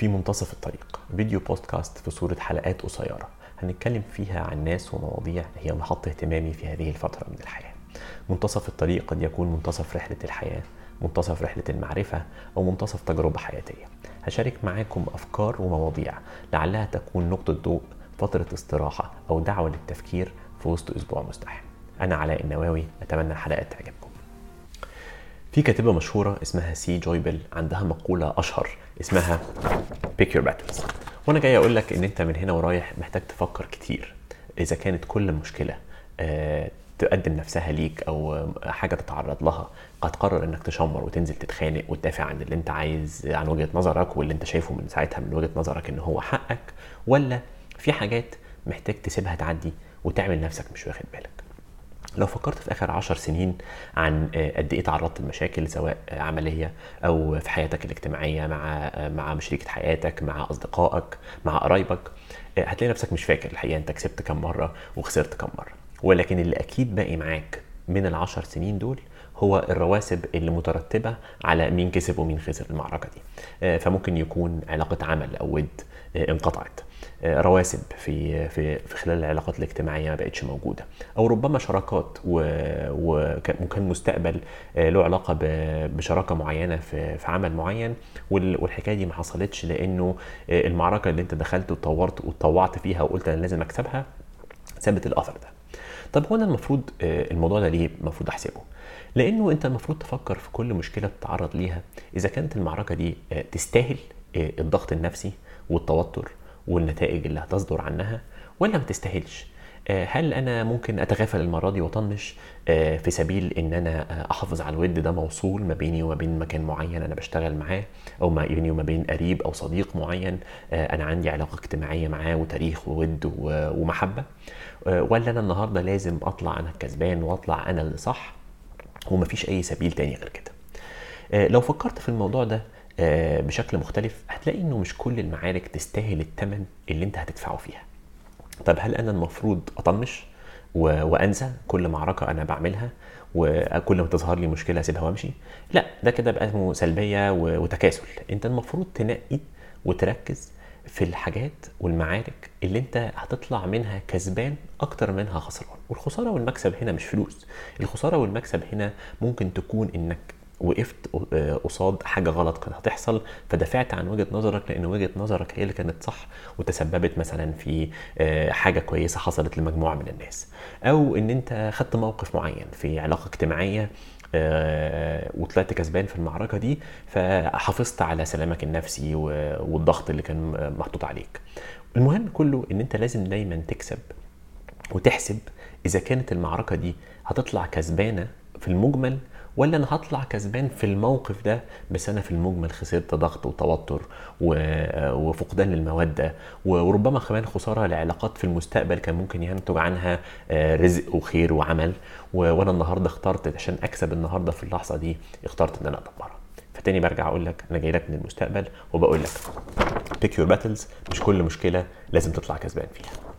في منتصف الطريق. فيديو بودكاست في صورة حلقات قصيرة. هنتكلم فيها عن ناس ومواضيع هي محط اهتمامي في هذه الفترة من الحياة. منتصف الطريق قد يكون منتصف رحلة الحياة منتصف رحلة المعرفة أو منتصف تجربة حياتية. هشارك معاكم أفكار ومواضيع لعلها تكون نقطة ضوء فترة استراحة أو دعوة للتفكير في وسط أسبوع مزدحم أنا علاء النواوي أتمنى الحلقات تعجبكم. في كاتبة مشهورة اسمها سي جويبل عندها مقولة أشهر اسمها pick your battles. وأنا جاي أقول لك إن أنت من هنا ورايح محتاج تفكر كتير إذا كانت كل مشكلة آه، تقدم نفسها ليك أو حاجة تتعرض لها قد تقرر إنك تشمر وتنزل تتخانق وتدافع عن اللي أنت عايز عن وجهة نظرك واللي أنت شايفه من ساعتها من وجهة نظرك إن هو حقك ولا في حاجات محتاج تسيبها تعدي وتعمل نفسك مش واخد بالك. لو فكرت في آخر عشر سنين عن آه، قد إيه تعرضت لمشاكل سواء آه، عملية أو في حياتك الاجتماعية مع آه، مع شريكه حياتك مع أصدقائك مع قرايبك هتلاقي نفسك مش فاكر الحقيقة أنت كسبت كم مرة وخسرت كم مرة. ولكن اللي أكيد باقي معاك من العشر سنين دول هو الرواسب اللي مترتبة على مين كسب ومين خسر المعركة دي. فممكن يكون علاقة عمل أو ود انقطعت. آه، رواسب في في في خلال العلاقات الاجتماعية ما بقتش موجودة. أو ربما شراكات وكان مستقبل آه، له علاقة بشراكة معينة في في عمل معين والحكاية دي ما حصلتش لأنه آه، المعركة اللي أنت دخلت وطورت وطوعت فيها وقلت أنا لازم أكسبها سابت الأثر ده. طب هو أنا المفروض الموضوع ده ليه المفروض أحسبه؟ لأنه أنت المفروض تفكر في كل مشكلة تتعرض ليها. إذا كانت المعركة دي تستاهل الضغط النفسي والتوتر والنتائج اللي هتصدر عنها ولا ما تستاهلش؟ آه، هل أنا ممكن أتغافل المرة دي وأطنش؟ آه، في سبيل إن أنا آه، أحافظ على الود ده موصول ما بيني وما بين مكان معين أنا بشتغل معاه أو ما بيني وما بين قريب أو صديق معين أنا عندي علاقة اجتماعية معاه وتاريخ وود ومحبة. ولا أنا النهارده لازم أطلع أنا الكسبان وأطلع أنا اللي صح ومفيش أي سبيل تاني غير كده. لو فكرت في الموضوع ده آه، بشكل مختلف هتلاقي إنه مش كل المعارك تستاهل الثمن اللي أنت هتدفعه فيها. طب هل أنا المفروض أطنش وأنسى كل معركة أنا بعملها وكل ما تظهر لي مشكلة أسيبها وأمشي؟ لا ده كده بقى اسمه سلبية وتكاسل. أنت المفروض تنقي وتركز في الحاجات والمعارك اللي أنت هتطلع منها كسبان أكتر منها خسران. والخسارة والمكسب هنا مش فلوس. الخسارة والمكسب هنا ممكن تكون إنك وقفت آه، قصاد حاجة غلط كانت هتحصل فدافعت عن وجهة نظرك لأن وجهة نظرك هي اللي كانت صح وتسببت مثلا في آه، حاجة كويسة حصلت لمجموعة من الناس. أو إن أنت خدت موقف معين في علاقة اجتماعية آه، وطلعت كسبان في المعركة دي فحافظت على سلامك النفسي والضغط اللي كان محطوط عليك. المهم كله إن أنت لازم دايما تكسب وتحسب إذا كانت المعركة دي هتطلع كسبانة في المجمل ولا أنا هطلع كسبان في الموقف ده بس أنا في المجمل خسرت ضغط وتوتر وفقدان للموده وربما كمان خسارة لعلاقات في المستقبل كان ممكن ينتج عنها آه، رزق وخير وعمل وأنا النهارده اخترت عشان أكسب النهارده في اللحظة دي اخترت إن أنا ادمرها فتاني برجع أقول لك أنا جاي لك من المستقبل وبقول لك pick your battles مش كل مشكلة لازم تطلع كسبان فيها.